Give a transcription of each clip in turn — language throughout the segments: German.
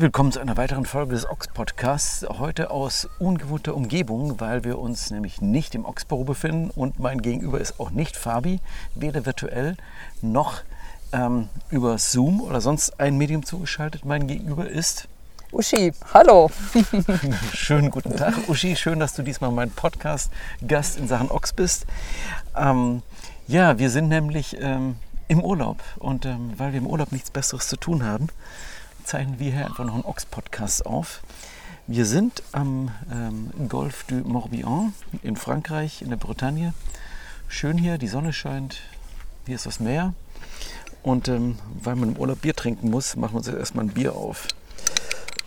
Willkommen zu einer weiteren Folge des Ox Podcasts. Heute aus ungewohnter Umgebung, weil wir uns nämlich nicht im Oxbüro befinden und mein Gegenüber ist auch nicht Fabi, weder virtuell noch ähm, über Zoom oder sonst ein Medium zugeschaltet. Mein Gegenüber ist Uschi, hallo. Schönen guten Tag, Uschi. Schön, dass du diesmal mein Podcast-Gast in Sachen Ox bist. Ähm, ja, wir sind nämlich ähm, im Urlaub und ähm, weil wir im Urlaub nichts Besseres zu tun haben, zeichnen wir hier einfach noch einen Ox-Podcast auf. Wir sind am ähm, Golfe du Morbihan in Frankreich, in der Bretagne. Schön hier, die Sonne scheint, hier ist das Meer. Und ähm, weil man im Urlaub Bier trinken muss, machen wir uns jetzt erstmal ein Bier auf.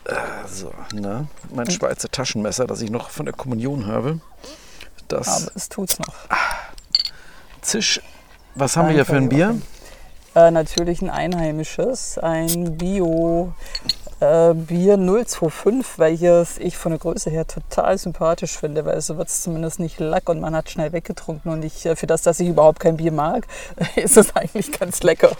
Äh, so, na, mein Schweizer Taschenmesser, das ich noch von der Kommunion habe. Das Aber es tut's noch. Zisch. Was haben wir hier für ein Bier? Äh, natürlich ein einheimisches, ein Bio äh, Bier 025, welches ich von der Größe her total sympathisch finde, weil so wird es zumindest nicht lack und man hat schnell weggetrunken und ich, äh, für das, dass ich überhaupt kein Bier mag, ist es eigentlich ganz lecker.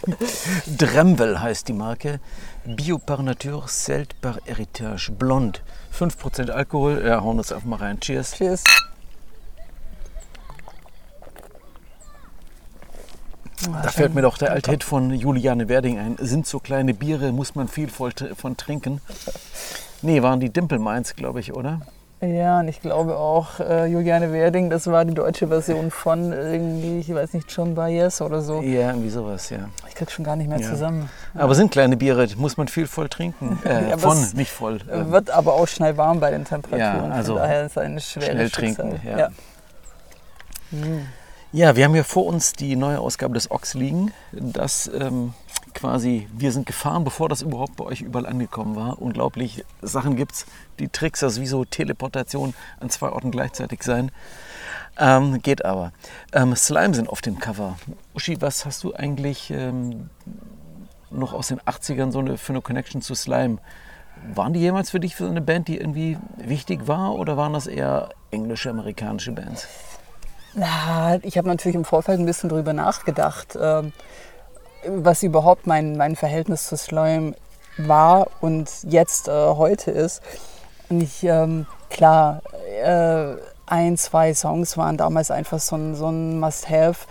Dremvel heißt die Marke. Bio par nature, Selt par héritage, blond. 5% Alkohol. Ja, hauen uns einfach mal rein. Cheers. Cheers. Da fällt mir doch der alte Hit von Juliane Werding ein. Sind so kleine Biere, muss man viel von trinken. Nee, waren die Dimple Mainz, glaube ich, oder? Ja, und ich glaube auch äh, Juliane Werding, das war die deutsche Version von irgendwie, ich weiß nicht, John Baez oder so. Ja, irgendwie sowas, ja. Ich krieg schon gar nicht mehr Ja. zusammen. Aber sind kleine Biere, muss man viel voll trinken. Äh, Ja, von, nicht voll. Äh, Ähm, Wird aber auch schnell warm bei den Temperaturen. Ja, also daher ist es eine schwere schnell Schicksal. trinken, ja. Ja, wir haben hier vor uns die neue Ausgabe des Ox liegen. Das ähm, quasi, wir sind gefahren, bevor das überhaupt bei euch überall angekommen war. Unglaublich Sachen gibt's, die Tricks, das ist wie so Teleportation an zwei Orten gleichzeitig sein. Ähm, geht aber. Ähm, Slime sind auf dem Cover. Uschi, was hast du eigentlich ähm, noch aus den 80ern so eine, für eine Connection zu Slime? Waren die jemals für dich für eine Band, die irgendwie wichtig war oder waren das eher englische, amerikanische Bands? Na, ich habe natürlich im Vorfeld ein bisschen drüber nachgedacht, ähm, was überhaupt mein, mein Verhältnis zu Slime war und jetzt äh, heute ist. Und ich, ähm, klar, äh, ein, zwei Songs waren damals einfach so ein, so ein Must-Have.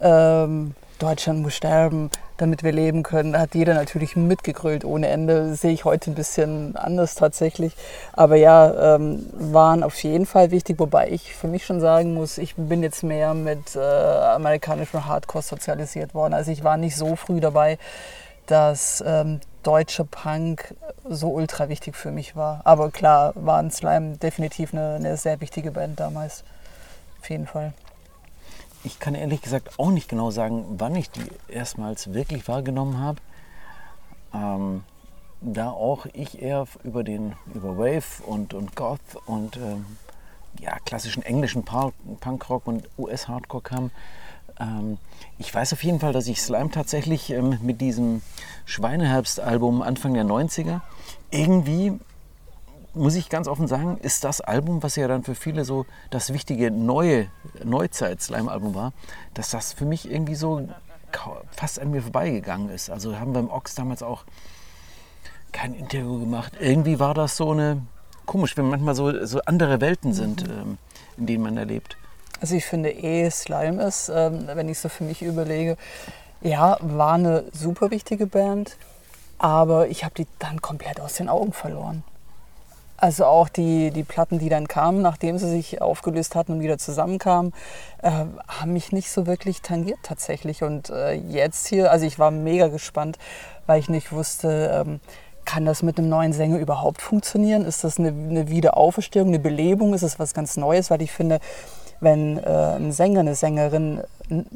Ähm, Deutschland muss sterben, damit wir leben können. Da hat jeder natürlich mitgegrölt ohne Ende. Sehe ich heute ein bisschen anders tatsächlich. Aber ja, ähm, waren auf jeden Fall wichtig, wobei ich für mich schon sagen muss, ich bin jetzt mehr mit äh, amerikanischem Hardcore sozialisiert worden. Also ich war nicht so früh dabei, dass ähm, deutscher Punk so ultra wichtig für mich war. Aber klar, waren Slime definitiv eine, eine sehr wichtige Band damals. Auf jeden Fall. Ich kann ehrlich gesagt auch nicht genau sagen, wann ich die erstmals wirklich wahrgenommen habe. Ähm, da auch ich eher über den über Wave und, und Goth und ähm, ja, klassischen englischen Punkrock und US-Hardcore kam. Ähm, ich weiß auf jeden Fall, dass ich Slime tatsächlich ähm, mit diesem Schweineherbst-Album Anfang der 90er irgendwie muss ich ganz offen sagen, ist das Album, was ja dann für viele so das wichtige neue Neuzeit-Slime-Album war, dass das für mich irgendwie so fast an mir vorbeigegangen ist. Also haben wir im Ox damals auch kein Interview gemacht. Irgendwie war das so eine komisch, wenn manchmal so, so andere Welten sind, ähm, in denen man erlebt. Also ich finde eh Slime ist, ähm, wenn ich so für mich überlege, ja, war eine super wichtige Band, aber ich habe die dann komplett aus den Augen verloren. Also auch die, die Platten, die dann kamen, nachdem sie sich aufgelöst hatten und wieder zusammenkamen, äh, haben mich nicht so wirklich tangiert tatsächlich. Und äh, jetzt hier, also ich war mega gespannt, weil ich nicht wusste, ähm, kann das mit einem neuen Sänger überhaupt funktionieren? Ist das eine, eine Wiederauferstehung, eine Belebung? Ist es was ganz Neues? Weil ich finde, wenn äh, ein Sänger, eine Sängerin n-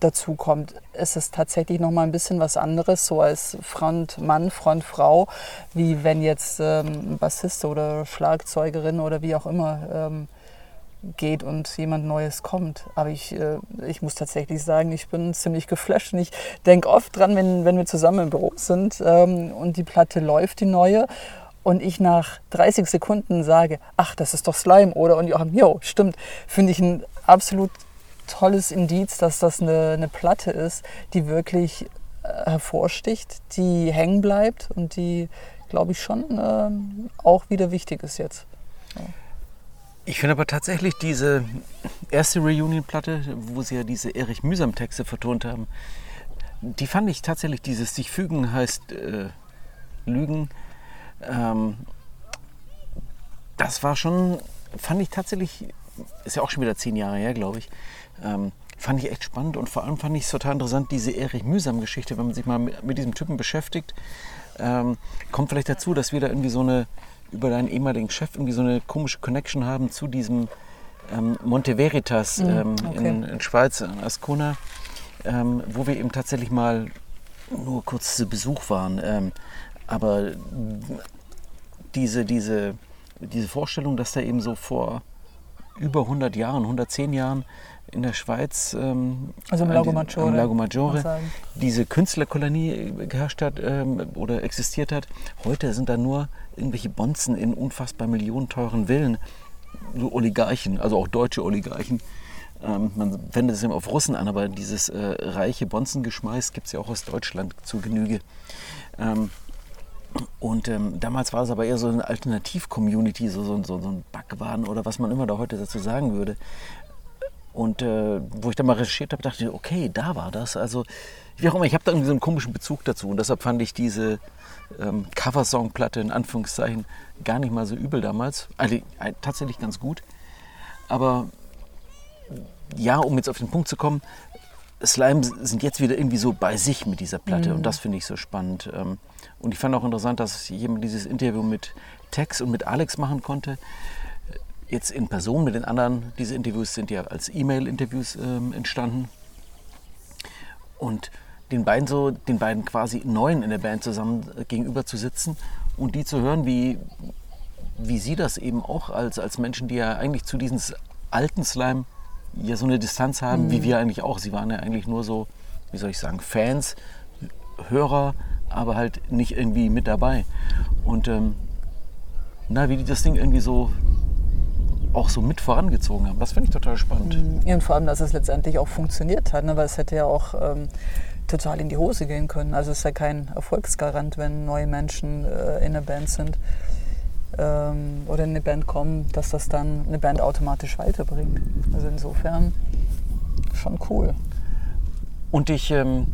neu dazukommt, ist es tatsächlich noch mal ein bisschen was anderes, so als Frontmann, Frontfrau, wie wenn jetzt ähm, Bassist oder Schlagzeugerin oder wie auch immer ähm, geht und jemand Neues kommt. Aber ich, äh, ich muss tatsächlich sagen, ich bin ziemlich geflasht und ich denke oft dran, wenn, wenn wir zusammen im Büro sind ähm, und die Platte läuft, die neue, und ich nach 30 Sekunden sage, ach, das ist doch Slime, oder? Und Joachim, jo, stimmt, finde ich ein absolut tolles Indiz, dass das eine, eine Platte ist, die wirklich äh, hervorsticht, die hängen bleibt und die, glaube ich, schon ähm, auch wieder wichtig ist jetzt. Ich finde aber tatsächlich diese erste Reunion-Platte, wo sie ja diese Erich Mühsam-Texte vertont haben, die fand ich tatsächlich, dieses sich fügen heißt äh, lügen, ähm, das war schon, fand ich tatsächlich, ist ja auch schon wieder zehn Jahre her, glaube ich, ähm, fand ich echt spannend und vor allem fand ich es total interessant, diese Erich Mühsam-Geschichte, wenn man sich mal mit, diesem Typen beschäftigt, ähm, kommt vielleicht dazu, dass wir da irgendwie so eine, über deinen ehemaligen Chef irgendwie so eine komische Connection haben zu diesem ähm, Monte Veritas ähm, okay. in, in Schweiz, in Ascona, ähm, wo wir eben tatsächlich mal nur kurz zu Besuch waren. Ähm, aber diese, diese, diese Vorstellung, dass da eben so vor über 100 Jahren, 110 Jahren in der Schweiz, ähm, Also im Lago Maggiore, am Lago Maggiore diese Künstlerkolonie geherrscht hat ähm, oder existiert hat. Heute sind da nur irgendwelche Bonzen in unfassbar millionenteuren Villen, so Oligarchen, also auch deutsche Oligarchen. Ähm, man wendet es immer auf Russen an, aber dieses äh, reiche Bonzengeschmeiß gibt es ja auch aus Deutschland zu Genüge. Ähm, und ähm, damals war es aber eher so eine Alternativ-Community, so, so, so, so ein Backwaren oder was man immer da heute dazu sagen würde. Und äh, wo ich dann mal recherchiert habe, dachte ich, okay, da war das. Also, wie auch immer, ich habe da irgendwie so einen komischen Bezug dazu. Und deshalb fand ich diese ähm, Coversong-Platte in Anführungszeichen gar nicht mal so übel damals. Also, äh, tatsächlich ganz gut. Aber ja, um jetzt auf den Punkt zu kommen, Slime sind jetzt wieder irgendwie so bei sich mit dieser Platte und das finde ich so spannend. Ähm, Und ich fand auch interessant, dass jemand dieses Interview mit Tex und mit Alex machen konnte. Jetzt in Person mit den anderen, diese Interviews sind ja als E-Mail-Interviews ähm, entstanden. Und den beiden so, den beiden quasi Neuen in der Band zusammen äh, gegenüber zu sitzen und die zu hören, wie, wie sie das eben auch als, als Menschen, die ja eigentlich zu diesem alten Slime ja so eine Distanz haben, wie wir eigentlich auch. Sie waren ja eigentlich nur so, wie soll ich sagen, Fans, Hörer, aber halt nicht irgendwie mit dabei. Und ähm, na, wie die das Ding irgendwie so auch so mit vorangezogen haben, das finde ich total spannend. Ja, und vor allem, dass es letztendlich auch funktioniert hat, ne? weil es hätte ja auch ähm, total in die Hose gehen können. Also es ist ja kein Erfolgsgarant, wenn neue Menschen äh, in der Band sind ähm, oder in eine Band kommen, dass das dann eine Band automatisch weiterbringt. Also insofern schon cool. Und ich ähm,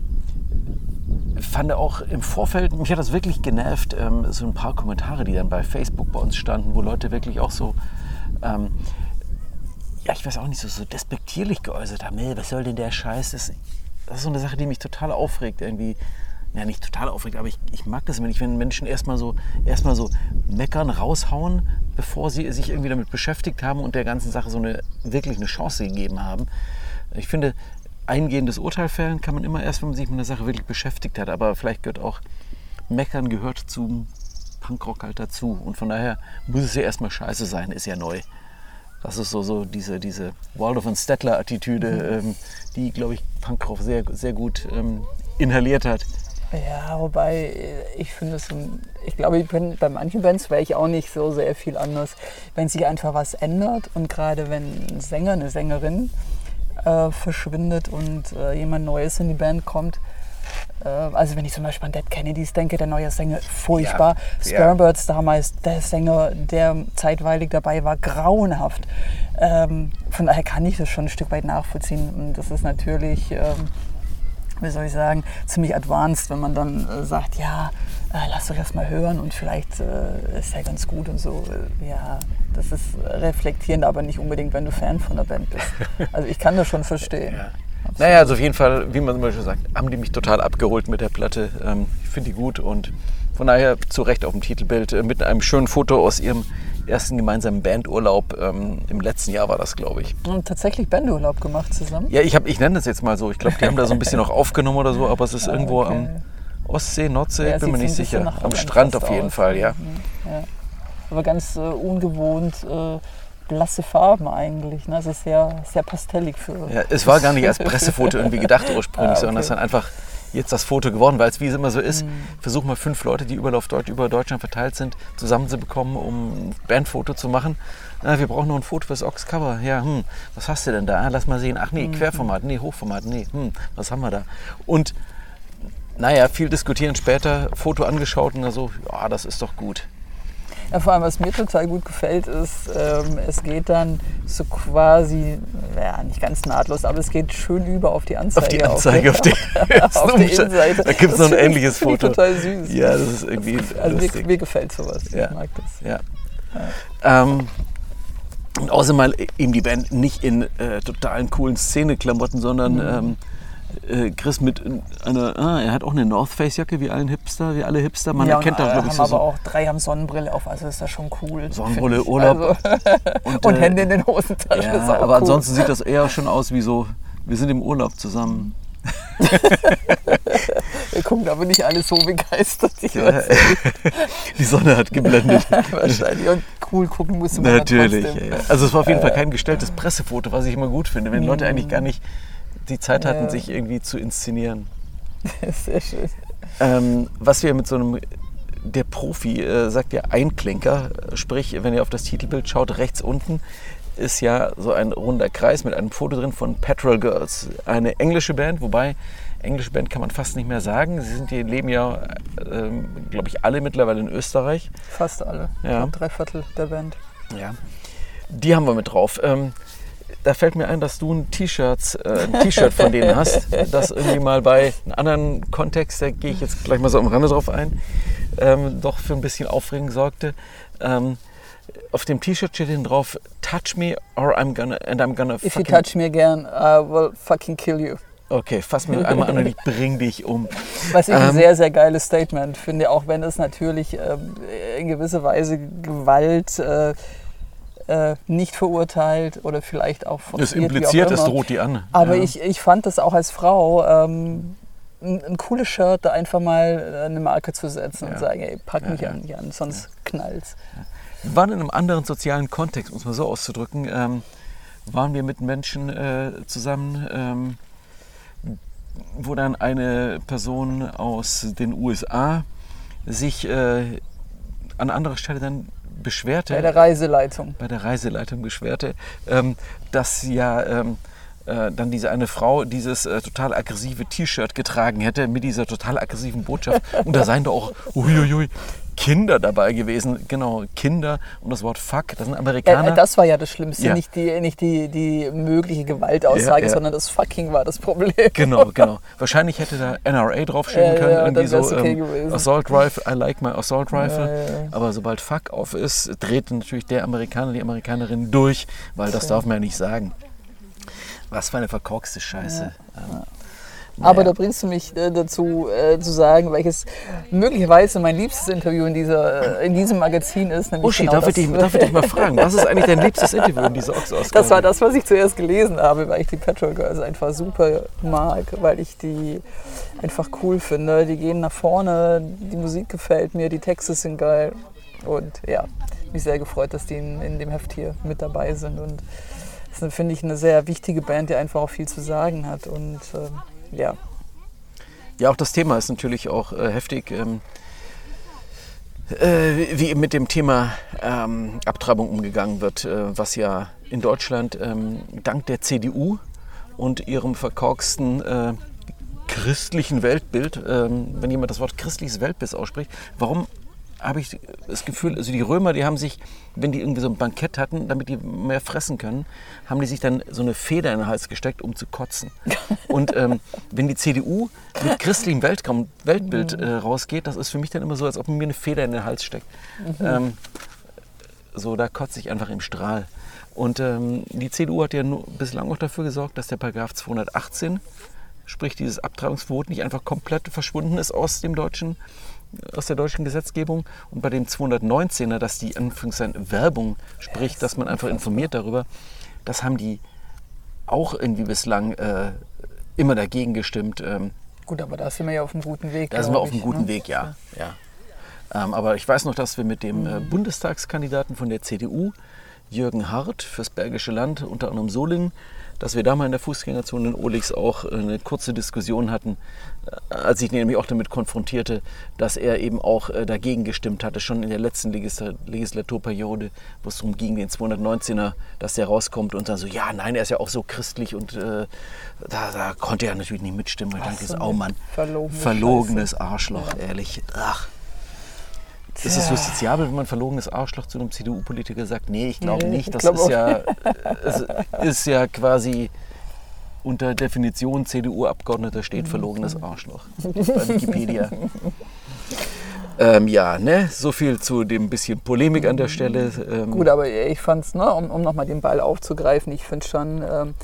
fand auch im Vorfeld, mich hat das wirklich genervt, ähm, so ein paar Kommentare, die dann bei Facebook bei uns standen, wo Leute wirklich auch so, ähm, ja, ich weiß auch nicht, so, so despektierlich geäußert haben, nee, was soll denn der Scheiß? Das, das ist so eine Sache, die mich total aufregt, irgendwie. Ja, nicht total aufregt, aber ich, ich mag das immer nicht, wenn Menschen erstmal so, erstmal so meckern, raushauen, bevor sie sich irgendwie damit beschäftigt haben und der ganzen Sache so eine, wirklich eine Chance gegeben haben. Ich finde, eingehendes Urteil fällen kann man immer erst, wenn man sich mit einer Sache wirklich beschäftigt hat. Aber vielleicht gehört auch Meckern gehört zum Punkrock halt dazu. Und von daher muss es ja erstmal scheiße sein, ist ja neu. Das ist so, so diese, diese Waldorf und Stettler-Attitüde, ähm, die, glaube ich, Punkrock sehr, sehr gut ähm, inhaliert hat. Ja, wobei äh, ich finde es, ich glaube, ich bin, bei manchen Bands wäre ich auch nicht so sehr viel anders. Wenn sich einfach was ändert und gerade wenn ein Sänger, eine Sängerin äh, verschwindet und äh, jemand Neues in die Band kommt, also wenn ich zum Beispiel an Dead Kennedys denke, der neue Sänger, furchtbar. Ja, ja. Sparbirds damals, der Sänger, der zeitweilig dabei war, grauenhaft. Ähm, von daher kann ich das schon ein Stück weit nachvollziehen. Und das ist natürlich... Ähm, wie soll ich sagen, ziemlich advanced, wenn man dann äh, sagt, ja, äh, lasst euch das mal hören und vielleicht äh, ist ja ganz gut und so. Äh, ja, das ist reflektierend, aber nicht unbedingt, wenn du Fan von der Band bist. Also ich kann das schon verstehen. Naja, also auf jeden Fall, wie man immer schon sagt, haben die mich total abgeholt mit der Platte. Ähm, ich finde die gut und von daher zu Recht auf dem Titelbild äh, mit einem schönen Foto aus ihrem ersten gemeinsamen Bandurlaub. Ähm, Im letzten Jahr war das, glaube ich. Und tatsächlich Bandurlaub gemacht zusammen. Ja, ich, hab, ich nenne das jetzt mal so. Ich glaube, die haben da so ein bisschen noch aufgenommen oder so, aber es ist irgendwo okay. am Ostsee, Nordsee, Ja, bin mir nicht sicher. Am Strand auf jeden aus. Fall, ja. Ja. Aber ganz äh, ungewohnt äh, blasse Farben eigentlich. Ne? Also sehr, sehr pastellig für. Ja, es war gar nicht als Pressefoto irgendwie gedacht ursprünglich, Ah, okay. sondern es ist dann einfach jetzt das Foto geworden, weil es wie es immer so ist, versuch mal fünf Leute, die überall auf Deutsch, über Deutschland verteilt sind, zusammenzubekommen, um ein Bandfoto zu machen. Ah, wir brauchen noch ein Foto fürs Ox-Cover. Ja, hm, was hast du denn da? Ah, lass mal sehen. Ach nee, Querformat, nee, Hochformat, nee, hm, was haben wir da? Und naja, viel diskutieren später, Foto angeschaut und dann so, ja, das ist doch gut. Ja, vor allem, was mir total gut gefällt, ist, ähm, es geht dann so quasi, ja, nicht ganz nahtlos, aber es geht schön über auf die Anzeige. Auf die Anzeige, auf, der, auf der Innenseite. Da gibt es noch ein Das ähnliches finde ich Foto. total süß. Ja, das ist irgendwie Also lustig. mir, mir gefällt sowas. Ja. Ich mag das. Ja. Ähm, und außerdem mal eben die Band nicht in äh, totalen coolen Szene-Klamotten, sondern Mhm. ähm, äh, Chris mit einer, ah, er hat auch eine North Face Jacke wie allen Hipster, wie alle Hipster. Man ja, erkennt und, da, äh, glaube ich, haben so, aber auch drei haben Sonnenbrille auf, also ist das schon cool. Sonnenbrille, ich. Urlaub. Also, und äh, Hände in den Hosentaschen Ja, aber cool. ansonsten sieht das eher schon aus wie so, wir sind im Urlaub zusammen. Wir gucken aber nicht alle so begeistert. Ich Ja. weiß Die Sonne hat geblendet. wahrscheinlich. Und cool gucken musste man Natürlich. trotzdem. Also es war auf jeden Fall kein gestelltes Pressefoto, was ich immer gut finde, wenn Leute Mhm. eigentlich gar nicht die Zeit hatten, Ja. sich irgendwie zu inszenieren. Sehr schön. Ähm, was wir mit so einem, der Profi äh, sagt ja Einklinker, sprich, wenn ihr auf das Titelbild schaut, rechts unten ist ja so ein runder Kreis mit einem Foto drin von Petrol Girls, eine englische Band, wobei englische Band kann man fast nicht mehr sagen. Sie sind, die leben ja, ähm, glaube ich, alle mittlerweile in Österreich. Fast alle. Ja. Drei Viertel der Band. Ja, die haben wir mit drauf. Ähm, da fällt mir ein, dass du ein T-Shirt äh, ein T-Shirt von denen hast, das irgendwie mal bei einem anderen Kontext, da gehe ich jetzt gleich mal so am Rande drauf ein, ähm, doch für ein bisschen Aufregung sorgte. Ähm, auf dem T-Shirt steht hinten drauf, touch me or I'm gonna, and I'm gonna If you touch me again, I will fucking kill you. Okay, fass mir einmal an und ich bring dich um. Was ich ein Ähm, sehr, sehr geiles Statement finde, auch wenn es natürlich ähm, in gewisser Weise Gewalt äh, äh, nicht verurteilt oder vielleicht auch wie auch impliziert, es droht die an. Aber ja. ich, ich fand das auch als Frau ähm, ein, ein cooles Shirt, da einfach mal eine Marke zu setzen Ja. und sagen, ey, pack Ja, mich ja. an, an, sonst knallt's. Wir waren in einem anderen sozialen Kontext, um es mal so auszudrücken, ähm, waren wir mit Menschen äh, zusammen, ähm, wo dann eine Person aus den USA sich äh, an anderer Stelle dann beschwerte, Bei der Reiseleitung. bei der Reiseleitung beschwerte, ähm, dass ja ähm, äh, dann diese eine Frau dieses äh, total aggressive T-Shirt getragen hätte mit dieser total aggressiven Botschaft. Und da seien doch auch uiuiui, Kinder dabei gewesen. Genau, Kinder und das Wort Fuck, das sind Amerikaner. Äh, das war ja das Schlimmste, Ja. nicht, die, nicht die, die mögliche Gewaltaussage, Ja, ja. sondern das fucking war das Problem. Genau, genau. Wahrscheinlich hätte da NRA draufstehen Ja, können, ja, irgendwie so okay ähm. Assault Rifle, I like my Assault Rifle. Ja, ja, ja. Aber sobald Fuck auf ist, dreht natürlich der Amerikaner, die Amerikanerin durch, weil das darf man ja nicht sagen. Was für eine verkorkste Scheiße. Ähm, Aber naja. da bringst du mich äh, dazu äh, zu sagen, welches möglicherweise mein liebstes Interview in, dieser, äh, in diesem Magazin ist. Uschi, genau darf, ich dich, darf ich dich mal fragen, was ist eigentlich dein liebstes Interview in dieser Ochse-Ausgabe? Das war das, was ich zuerst gelesen habe, weil ich die Petrol Girls einfach super mag, weil ich die einfach cool finde. Die gehen nach vorne, die Musik gefällt mir, die Texte sind geil. Und ja, mich sehr gefreut, dass die in, in dem Heft hier mit dabei sind. Und ist, finde ich, eine sehr wichtige Band, die einfach auch viel zu sagen hat. Und ähm, ja, Ja, auch das Thema ist natürlich auch äh, heftig. Ähm, äh, wie mit dem Thema ähm, Abtreibung umgegangen wird, äh, was ja in Deutschland ähm, dank der CDU und ihrem verkorksten äh, christlichen Weltbild, ähm, wenn jemand das Wort christliches Weltbild ausspricht, warum habe ich das Gefühl, also die Römer, die haben sich, wenn die irgendwie so ein Bankett hatten, damit die mehr fressen können, haben die sich dann so eine Feder in den Hals gesteckt, um zu kotzen. Und ähm, wenn die CDU mit christlichem Weltraum, Weltbild äh, rausgeht, das ist für mich dann immer so, als ob mir eine Feder in den Hals steckt. Ähm, so, da kotze ich einfach im Strahl. Und ähm, die CDU hat ja nur bislang auch dafür gesorgt, dass der Paragraph 218, sprich dieses Abtreibungsverbot, nicht einfach komplett verschwunden ist aus dem deutschen aus der deutschen Gesetzgebung und bei dem 219er, dass die Anführungszeichen Werbung spricht, dass man einfach informiert darüber, das haben die auch irgendwie bislang äh, immer dagegen gestimmt. Ähm, gut, aber da sind wir ja auf einem guten Weg. da sind wir auf einem guten ne? Weg, ja. ja. Ähm, aber ich weiß noch, dass wir mit dem äh, Bundestagskandidaten von der CDU, Jürgen Hart, fürs Bergische Land, unter anderem Solingen, dass wir da mal in der Fußgängerzone in Olix auch äh, eine kurze Diskussion hatten, äh, als ich ihn nämlich auch damit konfrontierte, dass er eben auch äh, dagegen gestimmt hatte, schon in der letzten Legislaturperiode, wo es darum ging, den 219er, dass der rauskommt und dann so, ja, nein, er ist ja auch so christlich und äh, da, da, konnte er natürlich nicht mitstimmen. Und ich dachte, so, oh Mann, verlogene verlogenes Scheiße. Arschloch, ja. ehrlich. Ach. Ist es justiziabel, wenn man verlogenes Arschloch zu einem CDU-Politiker sagt? Nee, ich glaube nee, nicht. Das glaub ist, ja, ist ja quasi unter Definition CDU-Abgeordneter steht verlogenes Arschloch bei Wikipedia. Ähm, ja, ne, so viel zu dem bisschen Polemik an der Stelle. Ähm Gut, aber ich fand es, ne, um, um nochmal den Ball aufzugreifen, ich finde schon ähm,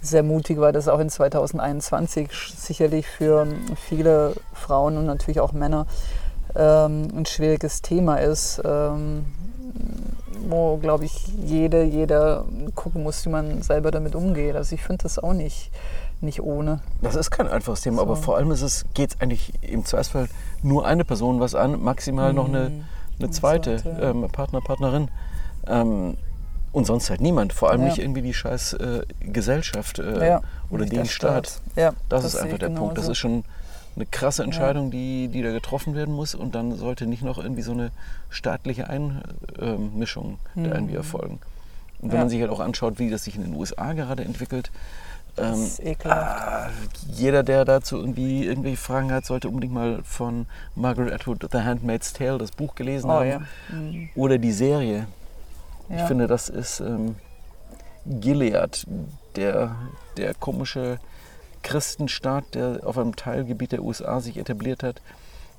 sehr mutig, weil das auch in 2021 sicherlich für viele Frauen und natürlich auch Männer ähm, ein schwieriges Thema ist, ähm, wo, glaube ich, jede, jeder gucken muss, wie man selber damit umgeht. Also ich finde das auch nicht, nicht ohne. Das ist kein einfaches Thema, so. aber vor allem geht es eigentlich im Zweifelsfall nur eine Person was an, maximal mhm. noch eine, mhm. eine zweite, zweite. Ähm, Partner, Partnerin. Ähm, und sonst halt niemand. Vor allem ja. nicht irgendwie die scheiß äh, Gesellschaft äh, ja, oder den Staat. Staat. Ja, das, das, ist einfach der Punkt. Das ist schon eine krasse Entscheidung, ja. die, die da getroffen werden muss. Und dann sollte nicht noch irgendwie so eine staatliche Einmischung mhm. da irgendwie erfolgen. Und wenn ja. man sich halt auch anschaut, wie das sich in den USA gerade entwickelt, ähm, ah, jeder, der dazu irgendwie irgendwelche Fragen hat, sollte unbedingt mal von Margaret Atwood The Handmaid's Tale das Buch gelesen oh, haben. Ja. Mhm. Oder die Serie. Ich finde, das ist ähm, Gilead, der, der komische Christenstaat, der auf einem Teilgebiet der USA sich etabliert hat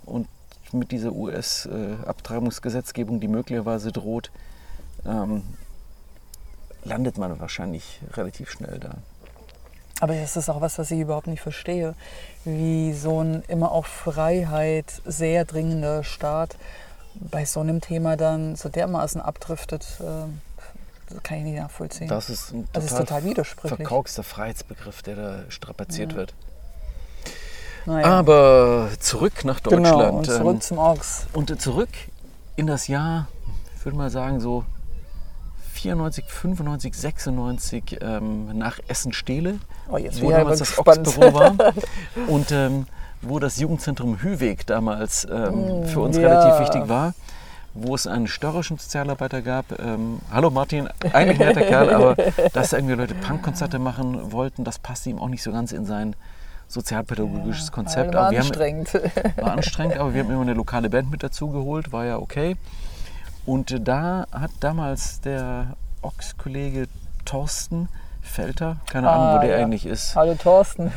und mit dieser US-Abtreibungsgesetzgebung, die möglicherweise droht, ähm, landet man wahrscheinlich relativ schnell da. Aber das ist auch was, was ich überhaupt nicht verstehe, wie so ein immer auf Freiheit sehr dringender Staat bei so einem Thema dann so dermaßen abdriftet. Äh, das kann ich nicht nachvollziehen. Das ist ein total, das ist total widersprüchlich. verkorkster Freiheitsbegriff, der da strapaziert ja. wird. Naja. Aber zurück nach Deutschland. Genau, und zurück ähm, zum Orks. Und zurück in das Jahr, ich würde mal sagen, so 94, 95, 96 ähm, nach Essen-Stehle, oh, wo damals das Ox-Büro war. und ähm, wo das Jugendzentrum Hüweg damals ähm, mm, für uns ja. relativ wichtig war wo es einen störrischen Sozialarbeiter gab. Ähm, hallo Martin, eigentlich netter Kerl, aber dass irgendwie Leute Punkkonzerte machen wollten, das passte ihm auch nicht so ganz in sein sozialpädagogisches Konzept. war aber anstrengend. Haben, war anstrengend, aber wir haben immer eine lokale Band mit dazu geholt, war ja okay. Und da hat damals der Ochs-Kollege Thorsten Felter, keine Ahnung, wo ah, der ja. eigentlich ist. Hallo Thorsten.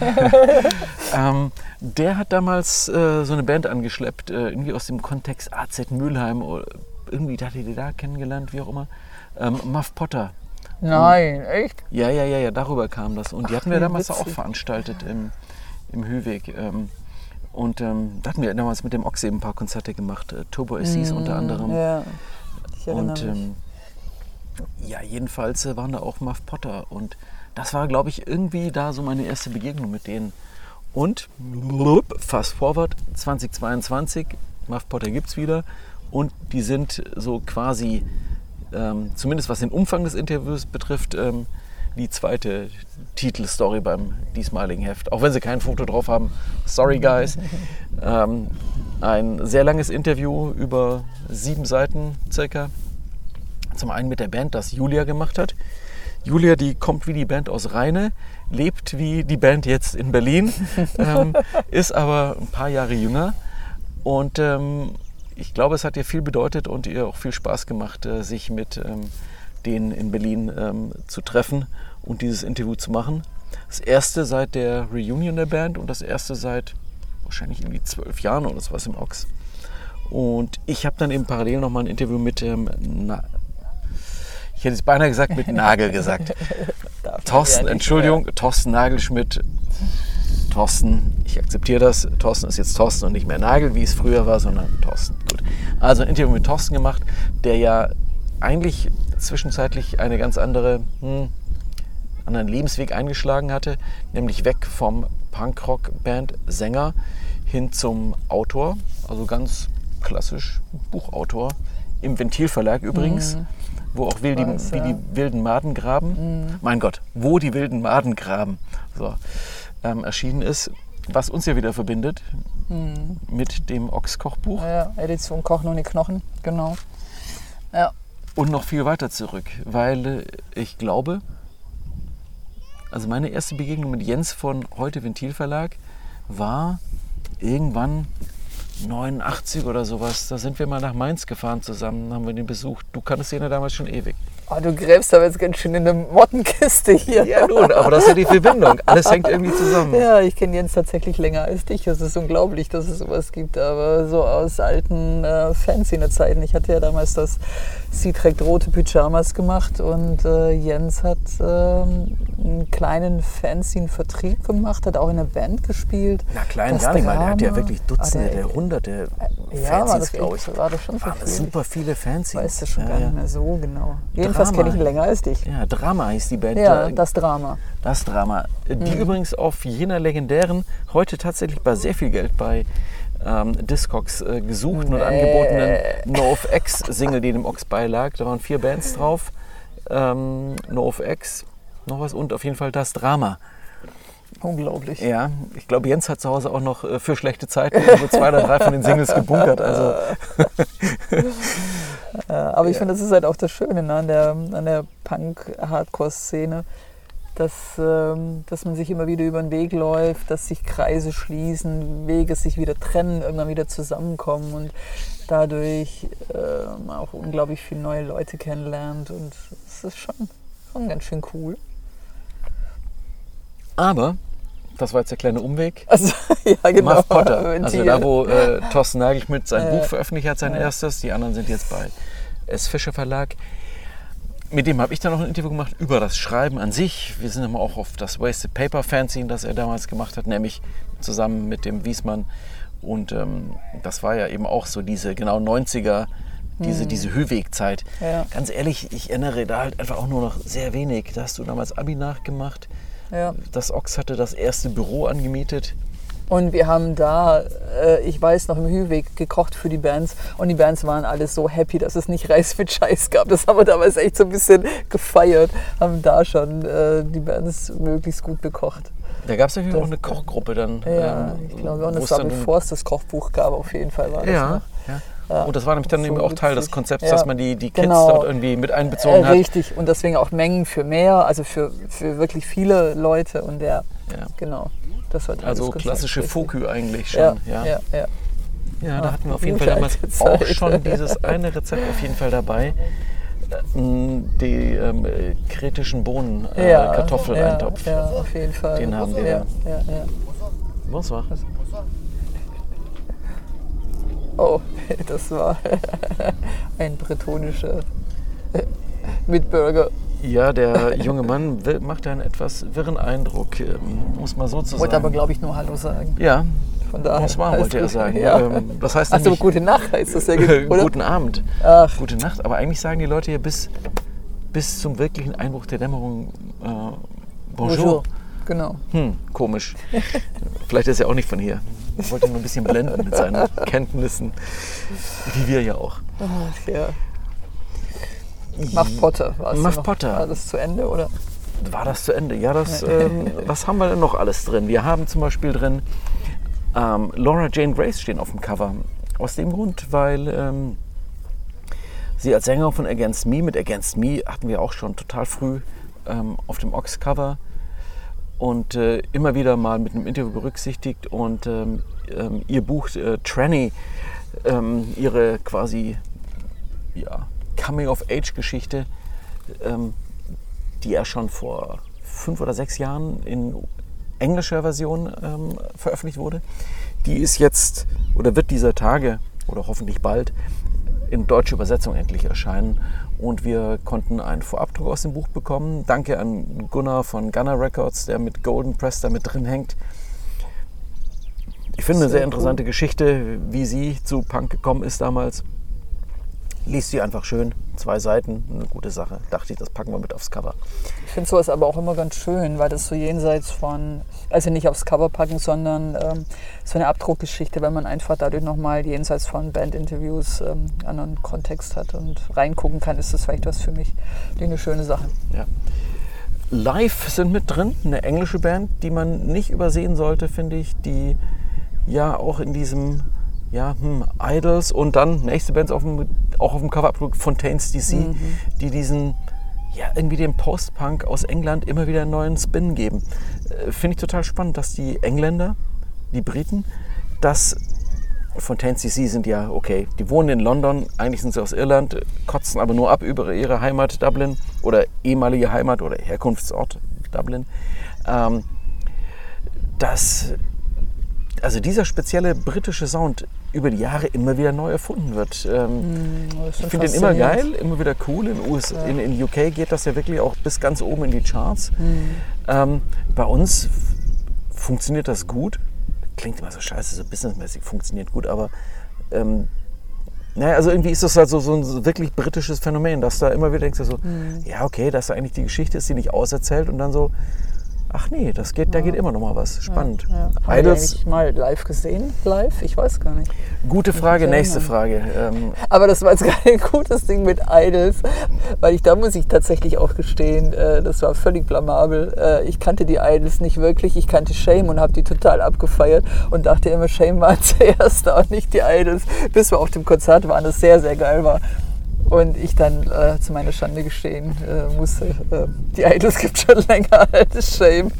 ähm, der hat damals äh, so eine Band angeschleppt, äh, irgendwie aus dem Kontext AZ Mülheim. Oder irgendwie hat er die da kennengelernt, wie auch immer. Ähm, Muff Potter. Nein, Und, echt? Ja, ja, ja, ja, darüber kam das. Und die hatten wir damals witzig. auch veranstaltet im, im Höhweg. Ähm, und ähm, da hatten wir damals mit dem Ochse eben ein paar Konzerte gemacht. Äh, Turbo SCs mm, unter anderem. Ja, ich erinnere und, mich. Ja, jedenfalls äh, waren da auch Muff Potter und das war, glaube ich, irgendwie da so meine erste Begegnung mit denen. Und fast forward 2022, Muff Potter gibt es wieder und die sind so quasi, ähm, zumindest was den Umfang des Interviews betrifft, ähm, die zweite Titelstory beim diesmaligen Heft. Auch wenn sie kein Foto drauf haben. Sorry, guys. ähm, ein sehr langes Interview über sieben Seiten circa zum einen mit der Band, das Julia gemacht hat. Julia, die kommt wie die Band aus Rheine, lebt wie die Band jetzt in Berlin, ähm, ist aber ein paar Jahre jünger. Und ähm, ich glaube, es hat ihr viel bedeutet und ihr auch viel Spaß gemacht, äh, sich mit ähm, denen in Berlin ähm, zu treffen und dieses Interview zu machen. Das erste seit der Reunion der Band und das erste seit wahrscheinlich irgendwie zwölf Jahren oder sowas im Ox. Und ich habe dann eben parallel nochmal ein Interview mit ähm, ich hätte es beinahe gesagt, mit Nagel gesagt. Thorsten, Entschuldigung, mehr. Thorsten Nagelschmidt. Thorsten, ich akzeptiere das. Thorsten ist jetzt Thorsten und nicht mehr Nagel, wie es früher war, sondern Thorsten. Gut. Also ein Interview mit Thorsten gemacht, der ja eigentlich zwischenzeitlich eine ganz andere, hm, anderen Lebensweg eingeschlagen hatte, nämlich weg vom Punkrock-Band-Sänger hin zum Autor, also ganz klassisch Buchautor, im Ventilverlag übrigens. Mhm wo auch wildi, Weiß, wie ja. die wilden Maden graben. Mein Gott, wo die wilden Maden graben. So, ähm, erschienen ist, was uns ja wieder verbindet mit dem Ochs-Kochbuch Ja, Edition Kochen ohne Knochen, genau. Ja, und noch viel weiter zurück, weil äh, ich glaube, also meine erste Begegnung mit Jens von Heute Ventilverlag war irgendwann 89 oder sowas. Da sind wir mal nach Mainz gefahren zusammen, haben wir den besucht. Du kanntest den damals schon ewig. Oh, du gräbst aber jetzt ganz schön in eine Mottenkiste hier. Ja, nun, aber das ist ja die Verbindung. Alles hängt irgendwie zusammen. Ja, ich kenne Jens tatsächlich länger als dich. Es ist unglaublich, dass es sowas gibt. Aber so aus alten äh, Fanzine-Zeiten. Ich hatte ja damals das Sie trägt rote Pyjamas gemacht und äh, Jens hat ähm, einen kleinen Fanzine-Vertrieb gemacht, hat auch in einer Band gespielt. Na klein Das gar nicht mal, der hat ja wirklich Dutzende, Ah, der- der hunderte Ja, Fanzines, das, glaube ich. war das schon so viel? super viele Fanzines. Ich weiß das schon ja, gar nicht mehr so genau. Jedenfalls kenne ich ihn länger als dich. Ja, Drama hieß die Band. Ja, das Drama. Das Drama. Die Mhm. übrigens auf jener legendären, heute tatsächlich bei sehr viel Geld bei ähm, Discogs äh, gesuchten und angebotenen No of X Single, die dem Ox beilag. Da waren vier Bands drauf. Ähm, no of X, noch was und auf jeden Fall das Drama. Unglaublich. Ja, ich glaube, Jens hat zu Hause auch noch äh, für schlechte Zeiten so zwei oder drei von den Singles gebunkert. Also Äh, aber ich finde, das ist halt auch das Schöne ne, an der, an der Punk-Hardcore-Szene, dass, ähm, dass man sich immer wieder über den Weg läuft, dass sich Kreise schließen, Wege sich wieder trennen, irgendwann wieder zusammenkommen und dadurch ähm, auch unglaublich viele neue Leute kennenlernt. Und es ist schon, schon ganz schön cool. Aber, das war jetzt der kleine Umweg. Also, ja, genau. Muff Potter, also da wo äh, Thorsten Nagelschmidt sein Ja. Buch veröffentlicht hat, sein erstes. Die anderen sind jetzt bei S. Fischer Verlag. Mit dem habe ich dann noch ein Interview gemacht über das Schreiben an sich. Wir sind aber auch auf das Wasted Paper Fanzine, das er damals gemacht hat, nämlich zusammen mit dem Wiesmann. Und ähm, das war ja eben auch so diese genau 90er, diese, diese Höhwegzeit. Ja. Ganz ehrlich, ich erinnere da halt einfach auch nur noch sehr wenig. Da hast du damals Abi nachgemacht. Ja. Das Ochs hatte das erste Büro angemietet. Und wir haben da, äh, ich weiß noch, im Hüweg gekocht für die Bands. Und die Bands waren alle so happy, dass es nicht Reis mit Scheiß gab. Das haben wir damals echt so ein bisschen gefeiert. Haben da schon äh, die Bands möglichst gut bekocht. Da gab es natürlich auch eine Kochgruppe dann. Ja, ähm, ich glaube. Und es war bevor es das Kochbuch gab, auf jeden Fall war das Ja, noch. Ja. Ja, Und das war nämlich dann so eben auch Teil des. Konzepts, Ja, dass man die, die Kids genau. dort irgendwie mit einbezogen Äh, hat. richtig. Und deswegen auch Mengen für mehr, also für, für wirklich viele Leute. Und der, Ja. genau. Das war Also klassische. Fokü eigentlich schon. Ja, Ja, ja, ja. Ja, da hatten wir auf jeden Fall damals auch schon dieses eine Rezept auf jeden Fall dabei. Äh, mh, Die ähm, äh, kritischen Bohnen, äh, ja, Kartoffeleintopf. Ja, ja, auf jeden Fall. Den haben wir ja, ja, ja. Bonsoir. Oh, das war ein bretonischer Mitbürger. Ja, der junge Mann macht einen etwas wirren Eindruck, ähm, muss man so zu Wollte sagen. aber, glaube ich, nur Hallo sagen. ja, Von daher. bonsoir alles wollte er sagen. Ja. Ähm, das heißt Achso, gute Nacht heißt das ja, oder? Guten Abend. Ach, Gute Nacht. Aber eigentlich sagen die Leute hier bis, bis zum wirklichen Einbruch der Dämmerung äh, Bonjour. bonjour. Genau. Hm, komisch. Vielleicht ist er auch nicht von hier. Er wollte nur ein bisschen blenden mit seinen Kenntnissen. Wie wir ja auch. Ach, ja. Muff Potter war es. Muff noch. Potter. War das zu Ende, oder? War das zu Ende? Ja, das, ähm, was haben wir denn noch alles drin? Wir haben zum Beispiel drin ähm, Laura Jane Grace stehen auf dem Cover. Aus dem Grund, weil ähm, sie als Sängerin von Against Me, mit Against Me hatten wir auch schon total früh ähm, auf dem Ox-Cover und äh, immer wieder mal mit einem Interview berücksichtigt und ähm, ähm, ihr Buch äh, Tranny, ähm, ihre quasi ja, Coming-of-Age-Geschichte, ähm, die er schon vor fünf oder sechs Jahren in englischer Version ähm, veröffentlicht wurde. Die ist jetzt oder wird dieser Tage oder hoffentlich bald in deutscher Übersetzung endlich erscheinen. Und wir konnten einen Vorabdruck aus dem Buch bekommen. Danke an Gunnar von Gunnar Records, der mit Golden Press da mit drin hängt. Ich finde eine Sehr sehr interessante Geschichte, wie sie zu Punk gekommen ist damals. liest sie einfach schön. Zwei Seiten, eine gute Sache. Dachte ich, das packen wir mit aufs Cover. Ich finde sowas aber auch immer ganz schön, weil das so jenseits von, also nicht aufs Cover packen, sondern ähm, so eine Abdruckgeschichte, wenn man einfach dadurch nochmal jenseits von Bandinterviews ähm, anderen Kontext hat und reingucken kann, ist das vielleicht was für mich. Eine schöne Sache. Ja. Live sind mit drin, eine englische Band, die man nicht übersehen sollte, finde ich, die ja auch in diesem ja, hm, Idols und dann nächste Bands auf dem, auch auf dem Cover Fontaines DC, mhm. die diesen, ja, irgendwie den Post-Punk aus England immer wieder einen neuen Spin geben. Äh, Finde ich total spannend, dass die Engländer, die Briten, das Fontaines DC sind ja, okay, die wohnen in London, eigentlich sind sie aus Irland, kotzen aber nur ab über ihre Heimat Dublin oder ehemalige Heimat oder Herkunftsort Dublin. Ähm, dass also dieser spezielle britische Sound über die Jahre immer wieder neu erfunden wird. Ähm, mm, ich finde den immer geil, immer wieder cool. In, US, ja. in, in, UK geht das ja wirklich auch bis ganz oben in die Charts. Mm. Ähm, bei uns funktioniert das gut. Klingt immer so scheiße, so businessmäßig funktioniert gut, aber ähm, naja, also irgendwie ist das halt so, so ein wirklich britisches Phänomen, dass da immer wieder denkst, so, mm. ja, okay, dass da eigentlich die Geschichte ist, die nicht auserzählt und dann so, Ach nee, das geht, da geht immer noch mal was. Spannend. Ja, ja. Haben Idols, eigentlich mal live gesehen? Live? Ich weiß gar nicht. Gute Frage, nächste Frage. Ähm, Aber das war jetzt gar ein gutes Ding mit Idols, weil ich da muss ich tatsächlich auch gestehen, äh, das war völlig blamabel. Äh, ich kannte die Idols nicht wirklich, ich kannte Shame und habe die total abgefeiert und dachte immer, Shame war zuerst und nicht die Idols, bis wir auf dem Konzert waren, das sehr, sehr geil war. Und ich dann äh, zu meiner Schande gestehen äh, musste, äh, die Idols gibt schon länger als Shame.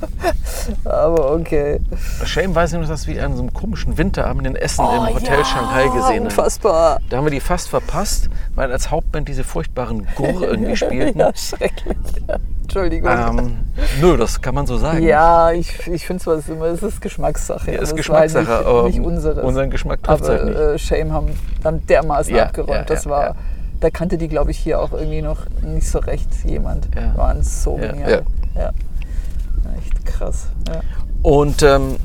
Aber okay. Shame weiß ich noch, dass wir an so einem komischen Winterabend in Essen oh, im Hotel ja, Shanghai gesehen unfassbar. haben. Da haben wir die fast verpasst, weil als Hauptband diese furchtbaren Gurr irgendwie spielten. ja, schrecklich. Ja. Entschuldigung. Ähm, nö, das kann man so sagen. Ja, ich, ich finde es immer, es ist Geschmackssache. Ja, es ist Geschmackssache, nicht, aber nicht unsere. Unseren Geschmack trifft aber, halt nicht. Shame haben dann dermaßen ja, abgeräumt. das war da kannte die, glaube ich, hier auch irgendwie noch nicht so recht jemand. Ja. Waren so ja, genial. Ja. ja. Echt krass. Ja. Und ähm,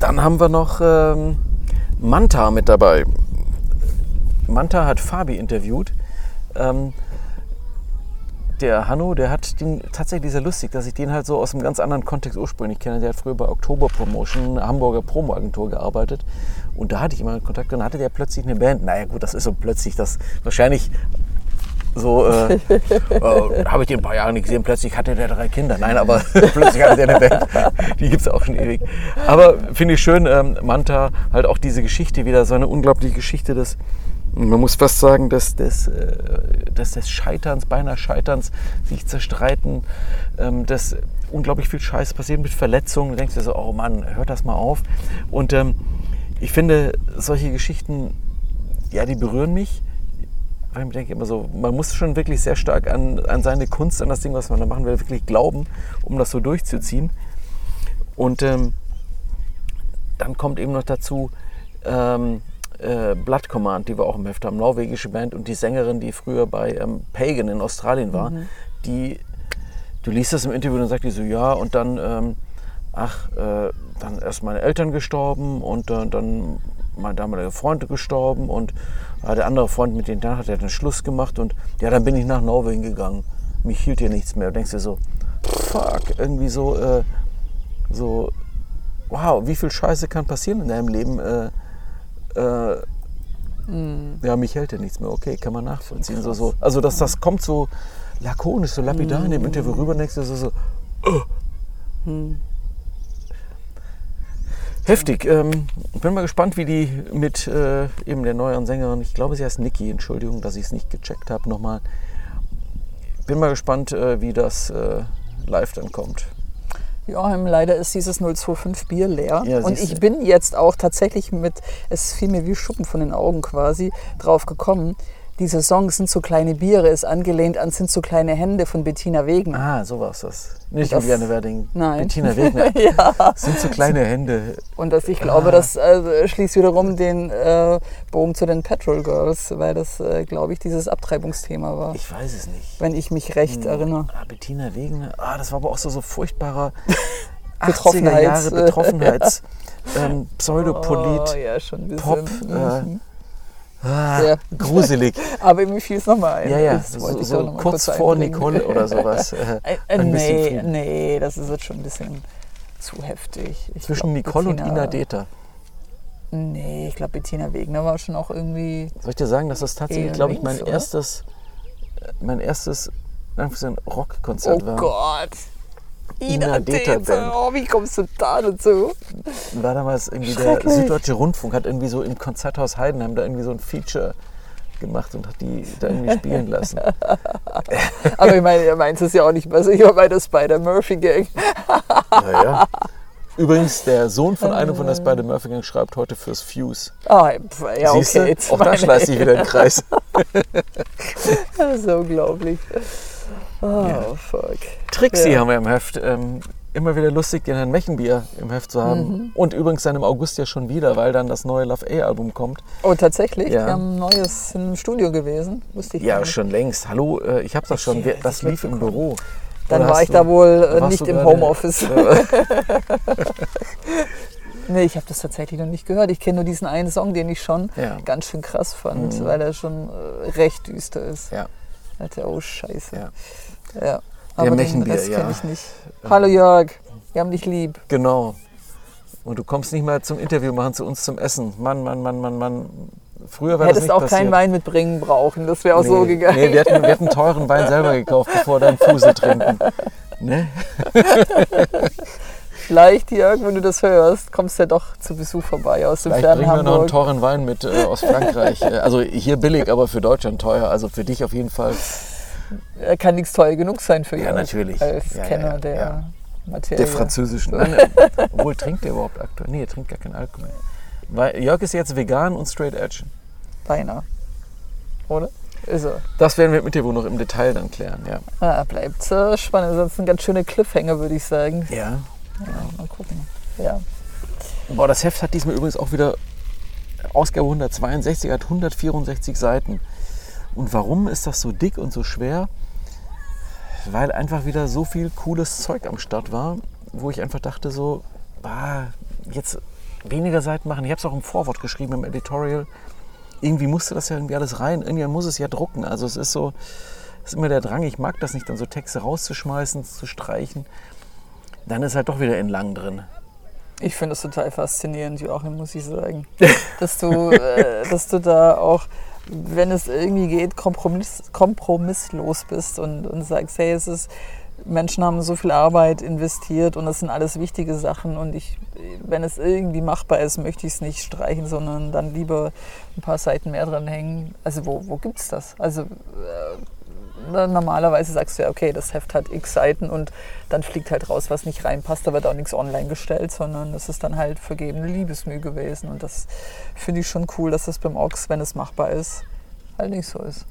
dann haben wir noch ähm, Manta mit dabei. Manta hat Fabi interviewt. Ähm, der Hanno, der hat den tatsächlich sehr lustig, dass ich den halt so aus einem ganz anderen Kontext ursprünglich kenne. Der hat früher bei Oktober Promotion, Hamburger Promo-Agentur gearbeitet. Und da hatte ich immer Kontakt und dann hatte der plötzlich eine Band. Naja, gut, das ist so plötzlich, das wahrscheinlich so äh, äh, habe ich den ein paar Jahre nicht gesehen. Plötzlich hatte der drei Kinder. Nein, aber plötzlich hatte der eine Band. Die gibt es auch schon ewig. Aber finde ich schön, ähm, Manta, halt auch diese Geschichte wieder, so eine unglaubliche Geschichte des man muss fast sagen, dass des, äh, des Scheiterns, beinahe Scheiterns, sich zerstreiten, ähm, dass unglaublich viel Scheiß passiert mit Verletzungen. Du denkst dir so, oh Mann, hört das mal auf. Und ähm, ich finde, solche Geschichten, ja, die berühren mich. Weil ich denke immer so, man muss schon wirklich sehr stark an, an seine Kunst, an das Ding, was man da machen will, wirklich glauben, um das so durchzuziehen. Und ähm, dann kommt eben noch dazu, ähm, äh, Blood Command, die wir auch im Heft haben, norwegische Band und die Sängerin, die früher bei ähm, Pagan in Australien war, mhm. die, du liest das im Interview und dann sagt die so, ja, und dann, ähm, ach, äh, dann erst meine Eltern gestorben und äh, dann mein damaliger Freund gestorben und äh, der andere Freund, mit dem dann hat er den Schluss gemacht und ja, dann bin ich nach Norwegen gegangen. Mich hielt hier nichts mehr. Du denkst dir so, fuck, irgendwie so, äh, so, wow, wie viel Scheiße kann passieren in deinem Leben? Mhm. ja, mich hält ja nichts mehr. Okay, kann man nachvollziehen. So, so. Also, dass das kommt so lakonisch, so lapidar mhm. in dem hm. Interview rüber, denkst du so, so oh. mhm. Heftig. Ähm, bin mal gespannt, wie die mit äh, eben der neuen Sängerin, ich glaube, sie heißt Niki, Entschuldigung, dass ich es nicht gecheckt habe, nochmal. Bin mal gespannt, äh, wie das äh, live dann kommt. Joachim, leider ist dieses 025 Bier leer. Ja, und ich bin jetzt auch tatsächlich mit, es fiel mir wie Schuppen von den Augen quasi, drauf gekommen. Diese Songs sind so kleine Biere, ist angelehnt an sind so kleine Hände von Bettina Wegner. Ah, so war es das. Nicht das, Juliane Werding. Nein. Bettina Wegner. ja. Sind so kleine Hände. Und das, ich glaube, ah. das äh, schließt wiederum den äh, Bogen zu den Petrol Girls, weil das, äh, glaube ich, dieses Abtreibungsthema war. Ich weiß es nicht. Wenn ich mich recht hm. erinnere. Ah, Bettina Wegner. Ah, das war aber auch so, so furchtbarer 80er Jahre Betroffenheits. ähm, Pseudopolit. Oh, ja, schon Pop. Äh, mhm. Ah, Ja. Gruselig. Aber mir fiel es nochmal ein. Ja, ja, so, so kurz vor einbringen. Nicole oder sowas. Äh, Äh, nee, nee, das ist jetzt schon ein bisschen zu heftig. Ich Zwischen glaub, Nicole und Bettina- Ina Deter. Nee, ich glaube, Bettina Wegner war schon auch irgendwie. Soll ich dir sagen, dass das tatsächlich, glaube ich, mein oder? erstes, äh, mein erstes Anführungszeichen, Oh Rockkonzert war. Gott! Ina Ina Deter Deter, Band. oh, wie kommst du da dazu? War damals irgendwie der. Süddeutsche Rundfunk hat irgendwie so im Konzerthaus Heidenheim da irgendwie so ein Feature gemacht und hat die da irgendwie spielen lassen. Aber ich meine, er meint es ja auch nicht besser. Ich war bei der Spider-Murphy-Gang. Naja. Übrigens, der Sohn von einem von der Spider-Murphy Gang schreibt heute fürs Fuse. Ah, ja, Siehste? okay. Auch da schleißt sich wieder ein Kreis. Das ist unglaublich. Oh, fuck. Trixie Ja. haben wir im Heft. Ähm, immer wieder lustig, den Herrn Mechenbier im Heft zu haben. Mhm. Und übrigens dann im August ja schon wieder, weil dann das neue Love A-Album kommt. Oh, tatsächlich? Ja. Wir haben ein neues im Studio gewesen. Wusste ich Ja, nicht. schon längst. Hallo, äh, ich hab's doch schon. Äh, Das lief im. Büro. Dann Oder war ich du- da wohl äh, nicht im Homeoffice. Nee, ich habe das tatsächlich noch nicht gehört. Ich kenne nur diesen einen Song, den ich schon Ja. ganz schön krass fand, Mhm. weil er schon äh, recht düster ist. Ja. Dachte, oh Scheiße. Ja. Ja. Aber den Mechenbier, Rest ja. kenne ich nicht. Hallo Jörg, wir haben dich lieb. Genau. Und du kommst nicht mehr zum Interview machen, zu uns zum Essen. Mann, Mann, Mann, Mann, Mann. Früher war das Hättest nicht auch passiert. keinen Wein mitbringen brauchen, das wäre auch so Nee, gegangen. Nee, wir hatten, wir hatten teuren Wein selber gekauft, bevor dein Fusel trinken. Ne? Vielleicht, Jörg, wenn du das hörst, kommst du ja doch zu Besuch vorbei aus dem Vielleicht fernen bringen wir noch einen teuren Wein mit äh, aus Frankreich. Äh, also hier billig, aber für Deutschland teuer. Also für dich auf jeden Fall. Er kann nichts teuer genug sein für Ja, Jörg. natürlich. Als Ja, Kenner ja, der ja. Materie. Der französischen. Obwohl, trinkt der überhaupt aktuell? Nee, er trinkt gar keinen Alkohol mehr. Weil Jörg ist jetzt vegan und straight edge. Beinahe. Oder? Ist er. Das werden wir mit dir wohl noch im Detail dann klären, ja. Ah, bleibt äh, spannend. Das ist ein ganz schöner Cliffhanger, würde ich sagen. Ja. Ja, mal gucken. Ja. Boah, das Heft hat diesmal übrigens auch wieder Ausgabe 162, hat 164 Seiten. Und warum ist das so dick und so schwer? Weil einfach wieder so viel cooles Zeug am Start war, wo ich einfach dachte so, ah, jetzt weniger Seiten machen. Ich habe es auch im Vorwort geschrieben, im Editorial. Irgendwie musste das ja irgendwie alles rein. Irgendwann muss es ja drucken. Also es ist so, es ist immer der Drang, ich mag das nicht, dann so Texte rauszuschmeißen, zu streichen. Dann ist halt doch wieder in lang drin. Ich finde es total faszinierend, Joachim, muss ich sagen. dass, du, äh, dass du da auch, wenn es irgendwie geht, kompromiss, kompromisslos bist und, und sagst, hey, es ist, Menschen haben so viel Arbeit investiert und das sind alles wichtige Sachen und ich, wenn es irgendwie machbar ist, möchte ich es nicht streichen, sondern dann lieber ein paar Seiten mehr dran hängen. Also wo, wo gibt es das? Also äh, normalerweise sagst du ja, okay, das Heft hat x Seiten und dann fliegt halt raus, was nicht reinpasst. Da wird auch nichts online gestellt, sondern das ist dann halt vergebene Liebesmühe gewesen. Und das finde ich schon cool, dass das beim Ox, wenn es machbar ist, halt nicht so ist.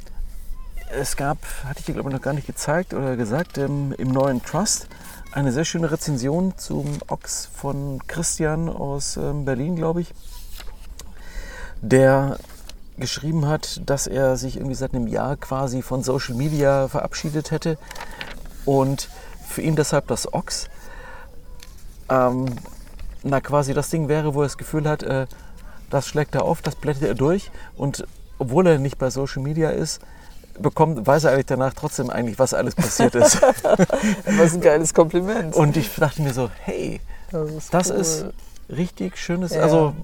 Es gab, hatte ich dir glaube ich noch gar nicht gezeigt oder gesagt, ähm, im neuen Trust eine sehr schöne Rezension zum Ochs von Christian aus ähm, Berlin, glaube ich, der geschrieben hat, dass er sich irgendwie seit einem Jahr quasi von Social Media verabschiedet hätte und für ihn deshalb das Ochs ähm, na quasi das Ding wäre, wo er das Gefühl hat, äh, das schlägt er auf, das blättert er durch und obwohl er nicht bei Social Media ist, bekommt, weiß er eigentlich danach trotzdem eigentlich, was alles passiert ist. Was ein geiles Kompliment. Und ich dachte mir so, hey, das ist, das cool. ist richtig schönes, Ja. also